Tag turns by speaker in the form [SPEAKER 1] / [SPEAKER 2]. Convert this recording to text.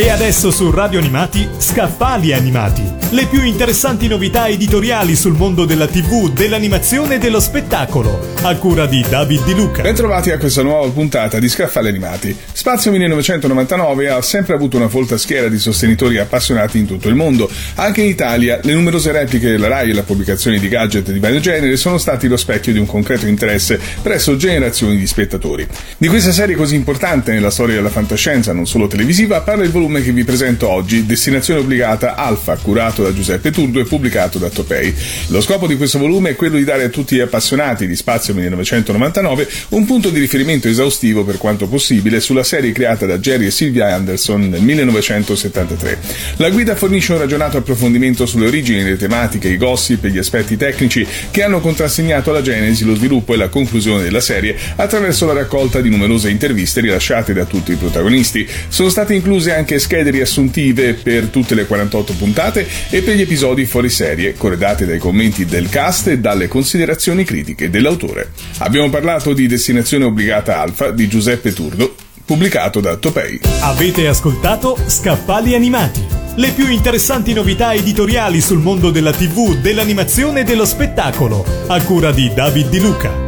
[SPEAKER 1] E adesso su Radio Animati, Scaffali Animati. Le più interessanti novità editoriali sul mondo della TV, dell'animazione e dello spettacolo. A cura di David Di Luca.
[SPEAKER 2] Bentrovati a questa nuova puntata di Scaffali Animati. Spazio 1999 ha sempre avuto una folta schiera di sostenitori appassionati in tutto il mondo. Anche in Italia, le numerose repliche della RAI e la pubblicazione di gadget di vario genere sono stati lo specchio di un concreto interesse presso generazioni di spettatori. Di questa serie così importante nella storia della fantascienza, non solo televisiva, parla il volume volume che vi presento oggi, Destinazione obbligata Alfa, curato da Giuseppe Turdo e pubblicato da Topei. Lo scopo di questo volume è quello di dare a tutti gli appassionati di Spazio 1999 un punto di riferimento esaustivo per quanto possibile sulla serie creata da Jerry e Sylvia Anderson nel 1973. La guida fornisce un ragionato approfondimento sulle origini, le tematiche, i gossip e gli aspetti tecnici che hanno contrassegnato la genesi, lo sviluppo e la conclusione della serie attraverso la raccolta di numerose interviste rilasciate da tutti i protagonisti. Sono state incluse anche schede riassuntive per tutte le 48 puntate e per gli episodi fuori serie, corredate dai commenti del cast e dalle considerazioni critiche dell'autore. Abbiamo parlato di Destinazione Obbligata Alfa di Giuseppe Turdo, pubblicato da Topei.
[SPEAKER 1] Avete ascoltato Scaffali Animati, le più interessanti novità editoriali sul mondo della TV, dell'animazione e dello spettacolo, a cura di David Di Luca.